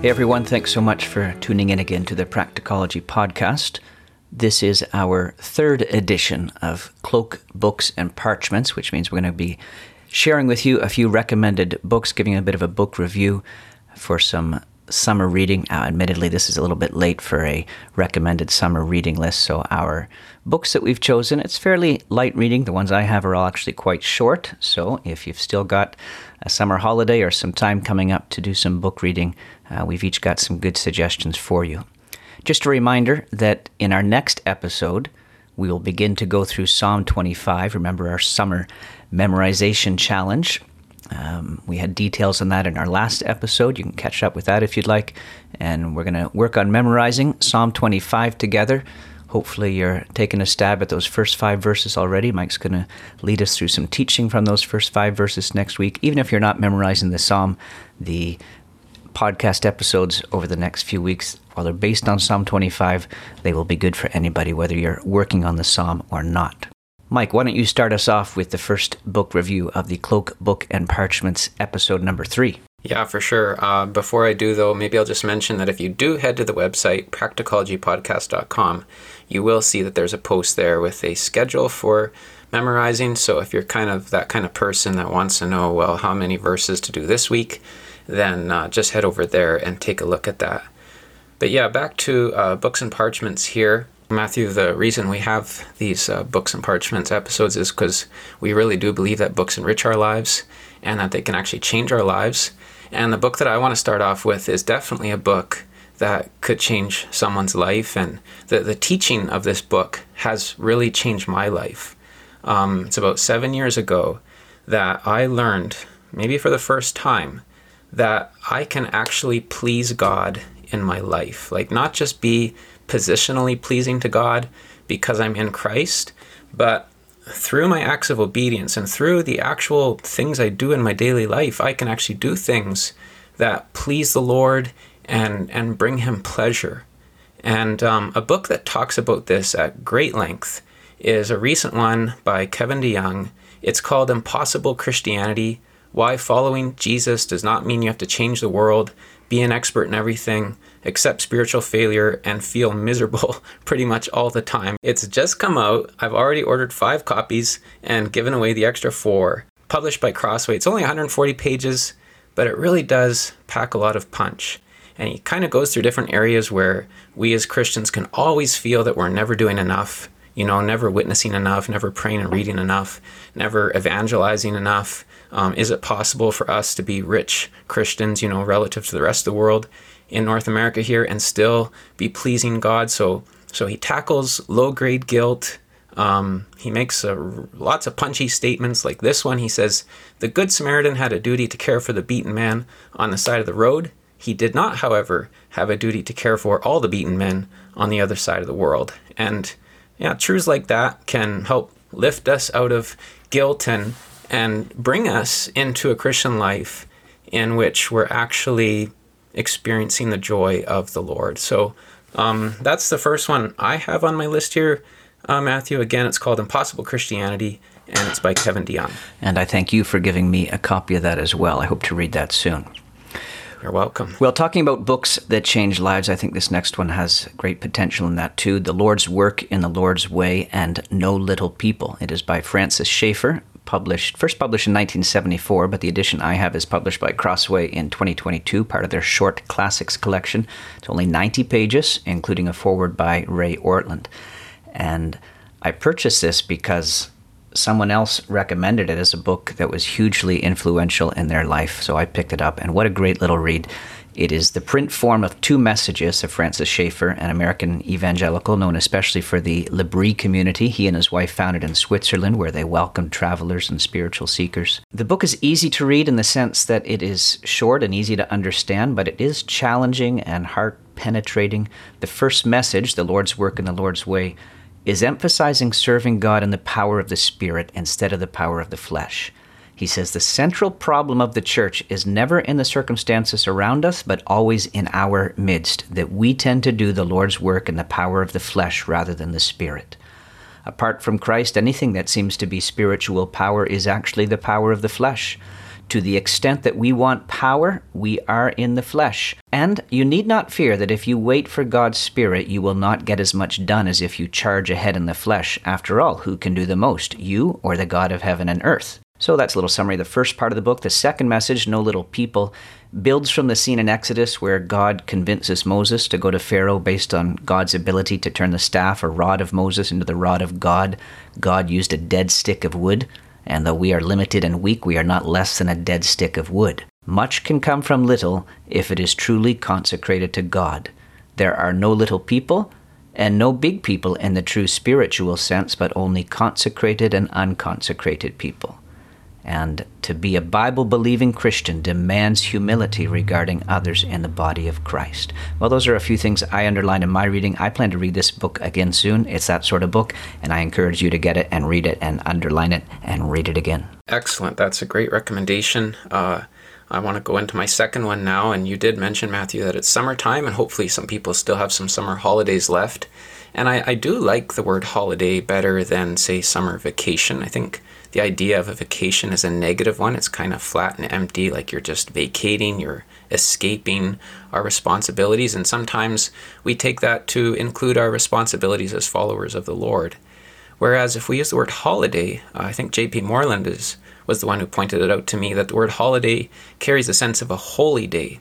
Hey everyone, thanks so much for tuning in again to the Practicology podcast. This is our third edition of Cloak Books and Parchments, which means we're going to be sharing with you a few recommended books, giving a bit of a book review for some summer reading. Uh, admittedly, this is a little bit late for a recommended summer reading list, so our books that we've chosen, it's fairly light reading. The ones I have are all actually quite short, so if you've still got a summer holiday or some time coming up to do some book reading, uh, we've each got some good suggestions for you. Just a reminder that in our next episode, we will begin to go through Psalm 25. Remember our summer memorization challenge. Um, we had details on that in our last episode. You can catch up with that if you'd like. And we're going to work on memorizing Psalm 25 together. Hopefully, you're taking a stab at those first five verses already. Mike's going to lead us through some teaching from those first five verses next week. Even if you're not memorizing the psalm, the podcast episodes over the next few weeks, while they're based on Psalm 25, they will be good for anybody, whether you're working on the psalm or not. Mike, why don't you start us off with the first book review of the Cloak, Book, and Parchments, episode number three? Yeah, for sure. Uh, before I do, though, maybe I'll just mention that if you do head to the website, practicologypodcast.com, you will see that there's a post there with a schedule for memorizing. So if you're kind of that kind of person that wants to know, well, how many verses to do this week, then uh, just head over there and take a look at that. But yeah, back to uh, books and parchments here. Matthew, the reason we have these uh, books and parchments episodes is because we really do believe that books enrich our lives and that they can actually change our lives. And the book that I want to start off with is definitely a book that could change someone's life. And the, the teaching of this book has really changed my life. Um, it's about seven years ago that I learned, maybe for the first time, that I can actually please God in my life. Like, not just be positionally pleasing to God because I'm in Christ, but through my acts of obedience and through the actual things I do in my daily life, I can actually do things that please the Lord and and bring Him pleasure. And um, a book that talks about this at great length is a recent one by Kevin DeYoung. It's called Impossible Christianity Why Following Jesus Does Not Mean You Have to Change the World, Be an Expert in Everything, accept spiritual failure, and feel miserable pretty much all the time. It's just come out. I've already ordered five copies and given away the extra four. Published by Crossway. It's only 140 pages, but it really does pack a lot of punch. And he kind of goes through different areas where we as Christians can always feel that we're never doing enough, you know, never witnessing enough, never praying and reading enough, never evangelizing enough. Um, is it possible for us to be rich Christians, you know, relative to the rest of the world? in North America here and still be pleasing God. So so he tackles low grade guilt. Um, he makes uh, lots of punchy statements like this one. He says, The Good Samaritan had a duty to care for the beaten man on the side of the road. He did not, however, have a duty to care for all the beaten men on the other side of the world. And yeah, truths like that can help lift us out of guilt and and bring us into a Christian life in which we're actually experiencing the joy of the Lord. So um, that's the first one I have on my list here, uh, Matthew. Again, it's called Impossible Christianity, and it's by Kevin DeYoung. And I thank you for giving me a copy of that as well. I hope to read that soon. You're welcome. Well, talking about books that change lives, I think this next one has great potential in that too. The Lord's Work in the Lord's Way and No Little People. It is by Francis Schaeffer, published, first published in 1974, but the edition I have is published by Crossway in 2022, part of their short classics collection. It's only 90 pages, including a foreword by Ray Ortlund. And I purchased this because someone else recommended it as a book that was hugely influential in their life. So I picked it up, and what a great little read. It is the print form of two messages of Francis Schaeffer, an American evangelical known especially for the L'Abri community he and his wife founded in Switzerland, where they welcomed travelers and spiritual seekers. The book is easy to read in the sense that it is short and easy to understand, but it is challenging and heart penetrating. The first message, the Lord's work and the Lord's way, is emphasizing serving God in the power of the Spirit instead of the power of the flesh. He says the central problem of the church is never in the circumstances around us, but always in our midst, that we tend to do the Lord's work in the power of the flesh rather than the Spirit. Apart from Christ, anything that seems to be spiritual power is actually the power of the flesh. To the extent that we want power, we are in the flesh. And you need not fear that if you wait for God's Spirit, you will not get as much done as if you charge ahead in the flesh. After all, who can do the most, you or the God of heaven and earth? So that's a little summary of the first part of the book. The second message, No Little People, builds from the scene in Exodus where God convinces Moses to go to Pharaoh based on God's ability to turn the staff or rod of Moses into the rod of God. God used a dead stick of wood and though we are limited and weak, we are not less than a dead stick of wood. Much can come from little if it is truly consecrated to God. There are no little people and no big people in the true spiritual sense, but only consecrated and unconsecrated people. And to be a Bible believing Christian demands humility regarding others in the body of Christ. Well, those are a few things I underlined in my reading. I plan to read this book again soon. It's that sort of book, and I encourage you to get it and read it and underline it and read it again. Excellent. That's a great recommendation. Uh, I want to go into my second one now. And you did mention, Matthew, that it's summertime, and hopefully some people still have some summer holidays left. And I, I do like the word holiday better than, say, summer vacation. I think the idea of a vacation is a negative one. It's kind of flat and empty, like you're just vacating, you're escaping our responsibilities. And sometimes we take that to include our responsibilities as followers of the Lord. Whereas if we use the word holiday, uh, I think J.P. Moreland is, was the one who pointed it out to me that the word holiday carries a sense of a holy day.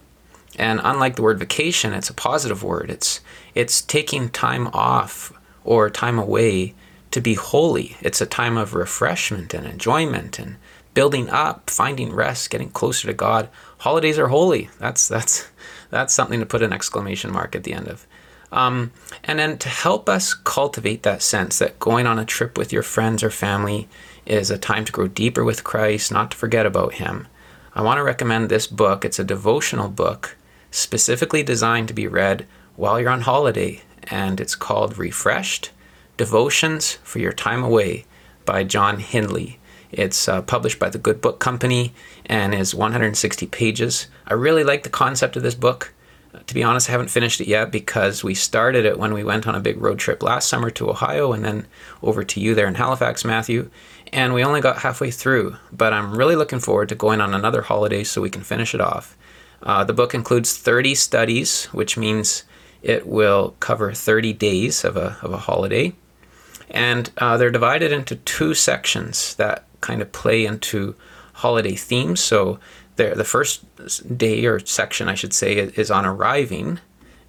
And unlike the word vacation, it's a positive word. It's, it's taking time off or time away to be holy. It's a time of refreshment and enjoyment and building up, finding rest, getting closer to God. Holidays are holy. That's that's that's something to put an exclamation mark at the end of. Um, and then to help us cultivate that sense that going on a trip with your friends or family is a time to grow deeper with Christ, not to forget about Him. I want to recommend this book. It's a devotional book specifically designed to be read while you're on holiday, and it's called Refreshed Devotions for Your Time Away by John Hindley. It's uh, published by the Good Book Company and is 160 pages. I really like the concept of this book. To be honest, I haven't finished it yet because we started it when we went on a big road trip last summer to Ohio and then over to you there in Halifax, Matthew. And we only got halfway through, but I'm really looking forward to going on another holiday so we can finish it off. Uh, the book includes 30 studies, which means it will cover 30 days of a, of a holiday. And uh, they're divided into two sections that kind of play into holiday themes. So the first day or section, I should say, is on arriving,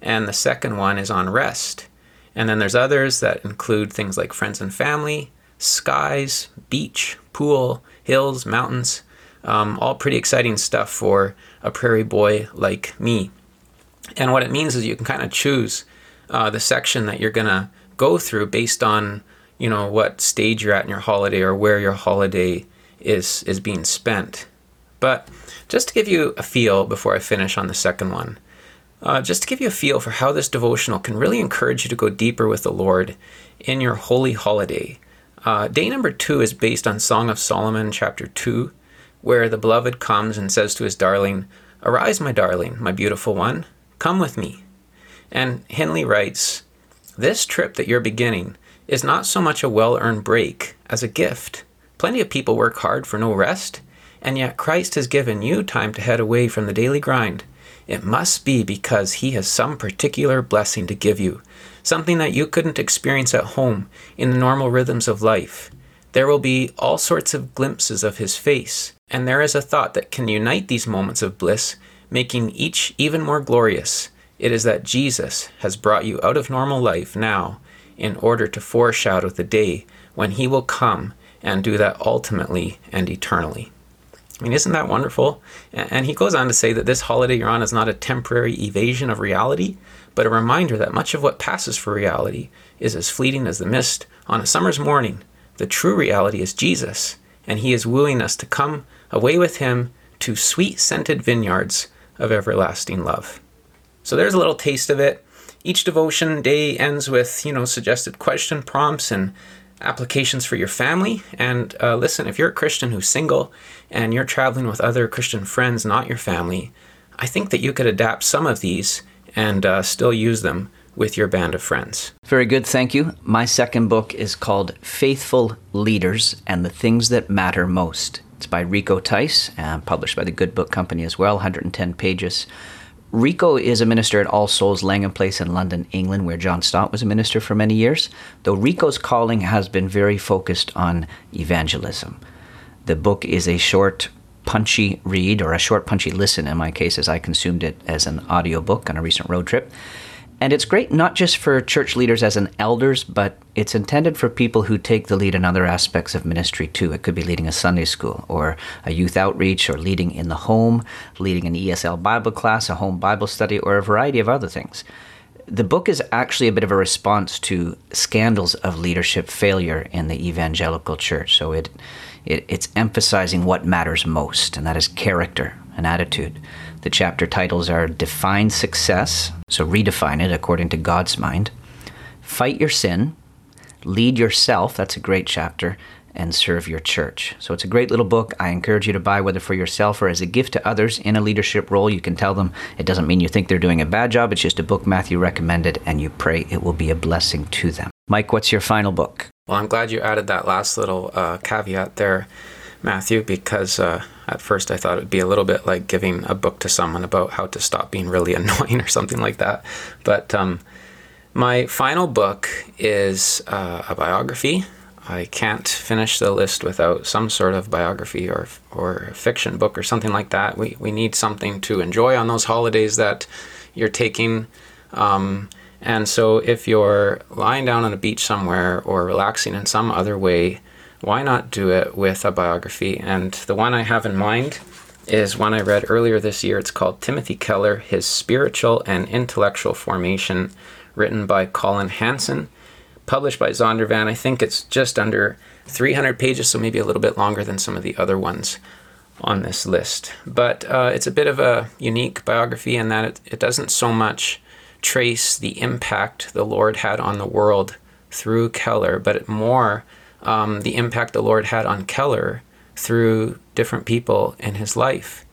and the second one is on rest. And then there's others that include things like friends and family, skies, beach, pool, hills, mountains, um, all pretty exciting stuff for a prairie boy like me. And what it means is you can kind of choose uh, the section that you're going to go through based on you know what stage you're at in your holiday or where your holiday is is being spent. But just to give you a feel before I finish on the second one, uh, just to give you a feel for how this devotional can really encourage you to go deeper with the Lord in your holy holiday. Uh, day number two is based on Song of Solomon, chapter 2, where the beloved comes and says to his darling, Arise, my darling, my beautiful one, come with me. And Hindley writes, This trip that you're beginning is not so much a well earned break as a gift. Plenty of people work hard for no rest, and yet Christ has given you time to head away from the daily grind. It must be because He has some particular blessing to give you, something that you couldn't experience at home in the normal rhythms of life. There will be all sorts of glimpses of His face, and there is a thought that can unite these moments of bliss, making each even more glorious. It is that Jesus has brought you out of normal life now in order to foreshadow the day when He will come and do that ultimately and eternally. I mean, isn't that wonderful? And he goes on to say that this holiday you're on is not a temporary evasion of reality, but a reminder that much of what passes for reality is as fleeting as the mist on a summer's morning. The true reality is Jesus, and he is wooing us to come away with him to sweet scented vineyards of everlasting love. So there's a little taste of it. Each devotion day ends with, you know, suggested question prompts and applications for your family. And uh, listen, if you're a Christian who's single and you're traveling with other Christian friends, not your family, I think that you could adapt some of these and uh, still use them with your band of friends. Very good, thank you. My second book is called Faithful Leaders and the Things That Matter Most. It's by Rico Tice, and published by the Good Book Company as well, 110 pages. Rico is a minister at All Souls Langham Place in London, England, where John Stott was a minister for many years, though Rico's calling has been very focused on evangelism. The book is a short, punchy read, or a short, punchy listen in my case, as I consumed it as an audiobook on a recent road trip. And it's great not just for church leaders as an elders, but it's intended for people who take the lead in other aspects of ministry too. It could be leading a Sunday school or a youth outreach or leading in the home, leading an ESL Bible class, a home Bible study, or a variety of other things. The book is actually a bit of a response to scandals of leadership failure in the evangelical church. So it, it it's emphasizing what matters most, and that is character and attitude. The chapter titles are Define Success, so redefine it according to God's mind, Fight Your Sin, Lead Yourself, that's a great chapter, and Serve Your Church. So it's a great little book. I encourage you to buy whether for yourself or as a gift to others in a leadership role. You can tell them it doesn't mean you think they're doing a bad job, it's just a book Matthew recommended, and you pray it will be a blessing to them. Mike, what's your final book? Well, I'm glad you added that last little uh, caveat there, Matthew, because uh, at first, I thought it would be a little bit like giving a book to someone about how to stop being really annoying or something like that. But um, my final book is uh, a biography. I can't finish the list without some sort of biography or or fiction book or something like that. We we need something to enjoy on those holidays that you're taking. Um, and so if you're lying down on a beach somewhere or relaxing in some other way, why not do it with a biography? And the one I have in mind is one I read earlier this year. It's called Timothy Keller His Spiritual and Intellectual Formation, written by Colin Hansen, published by Zondervan. I think it's just under 300 pages, so maybe a little bit longer than some of the other ones on this list. But uh, it's a bit of a unique biography in that it, it doesn't so much trace the impact the Lord had on the world through Keller, but it more um, the impact the Lord had on Keller through different people in his life.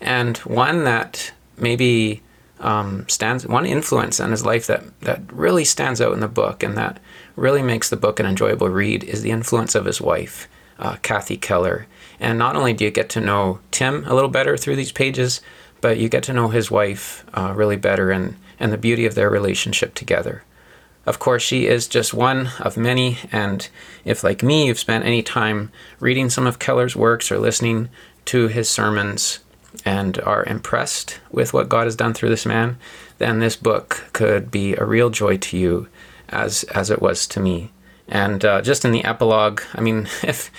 And one that maybe um, stands, one influence on his life that, that really stands out in the book and that really makes the book an enjoyable read is the influence of his wife, uh, Kathy Keller. And not only do you get to know Tim a little better through these pages, but you get to know his wife uh, really better and, and the beauty of their relationship together. Of course, she is just one of many, and if, like me, you've spent any time reading some of Keller's works or listening to his sermons and are impressed with what God has done through this man, then this book could be a real joy to you as, as it was to me. And uh, just in the epilogue, I mean, if,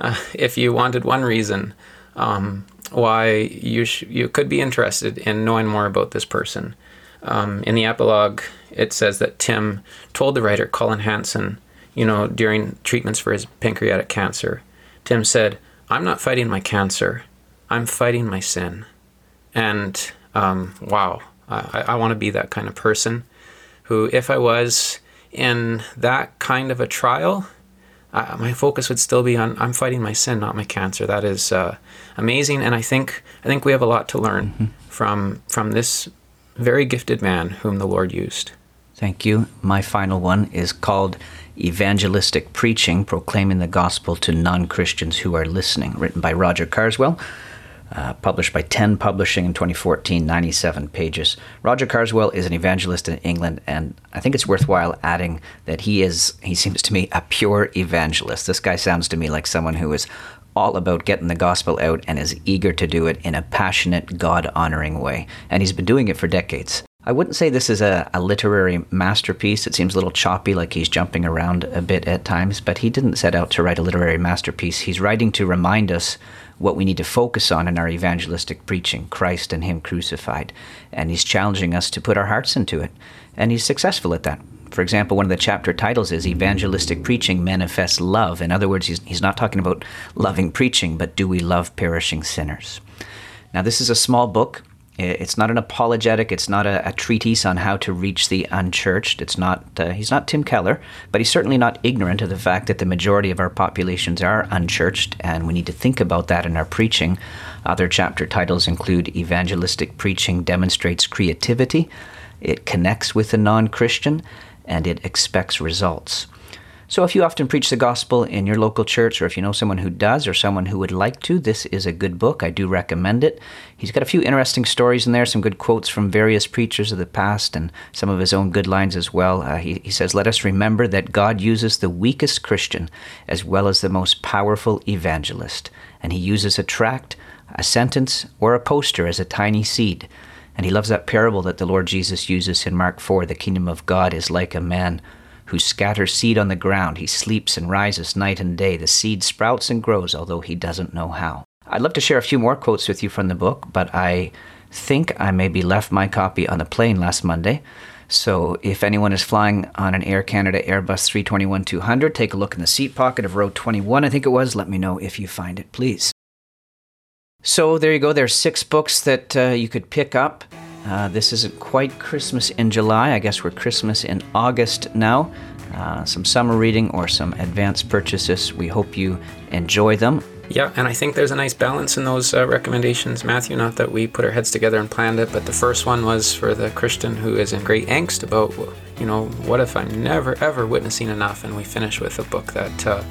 uh, if you wanted one reason um, why you, sh- you could be interested in knowing more about this person, um, in the epilogue, it says that Tim told the writer, Colin Hansen, you know, during treatments for his pancreatic cancer, Tim said, I'm not fighting my cancer, I'm fighting my sin. And um, wow, I, I want to be that kind of person who, if I was in that kind of a trial, uh, my focus would still be on I'm fighting my sin, not my cancer. That is uh, amazing, and I think I think we have a lot to learn mm-hmm. from from this very gifted man whom the Lord used. Thank you. My final one is called Evangelistic Preaching Proclaiming the Gospel to Non Christians Who Are Listening, written by Roger Carswell. Uh, published by 10 Publishing in 2014, 97 pages. Roger Carswell is an evangelist in England, and I think it's worthwhile adding that he is, he seems to me, a pure evangelist. This guy sounds to me like someone who is all about getting the gospel out and is eager to do it in a passionate, God honoring way. And he's been doing it for decades. I wouldn't say this is a, a, literary masterpiece. It seems a little choppy, like he's jumping around a bit at times, but he didn't set out to write a literary masterpiece. He's writing to remind us what we need to focus on in our evangelistic preaching Christ and Him crucified. And he's challenging us to put our hearts into it. And he's successful at that. For example, one of the chapter titles is Evangelistic Preaching Manifests Love. In other words, he's, he's not talking about loving preaching, but do we love perishing sinners? Now, this is a small book. It's not an apologetic. It's not a, a treatise on how to reach the unchurched. It's not. Uh, he's not Tim Keller, but he's certainly not ignorant of the fact that the majority of our populations are unchurched, and we need to think about that in our preaching. Other chapter titles include Evangelistic Preaching Demonstrates Creativity, it connects with the non Christian, and it expects results. So, if you often preach the gospel in your local church, or if you know someone who does, or someone who would like to, this is a good book. I do recommend it. He's got a few interesting stories in there, some good quotes from various preachers of the past, and some of his own good lines as well. Uh, he, he says, Let us remember that God uses the weakest Christian as well as the most powerful evangelist, and he uses a tract, a sentence, or a poster as a tiny seed. And he loves that parable that the Lord Jesus uses in Mark 4 the kingdom of God is like a man who scatters seed on the ground. He sleeps and rises night and day. The seed sprouts and grows, although he doesn't know how. I'd love to share a few more quotes with you from the book, but I think I maybe left my copy on the plane last Monday. So if anyone is flying on an Air Canada Airbus 321 200, take a look in the seat pocket of row 21, I think it was. Let me know if you find it, please. So there you go. There's six books that uh, you could pick up. Uh, this isn't quite Christmas in July. I guess we're Christmas in August now. Uh, some summer reading or some advanced purchases. We hope you enjoy them. Yeah, and I think there's a nice balance in those uh, recommendations, Matthew. Not that we put our heads together and planned it, but the first one was for the Christian who is in great angst about, you know, what if I'm never ever witnessing enough? And we finish with a book that uh,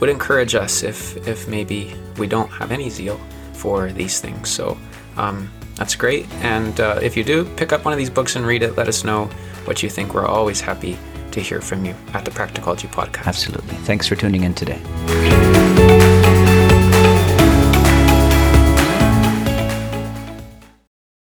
would encourage us if if maybe we don't have any zeal for these things. So um, that's great. And uh, if you do pick up one of these books and read it, let us know what you think. We're always happy to hear from you at the Practicology Podcast. Absolutely. Thanks for tuning in today.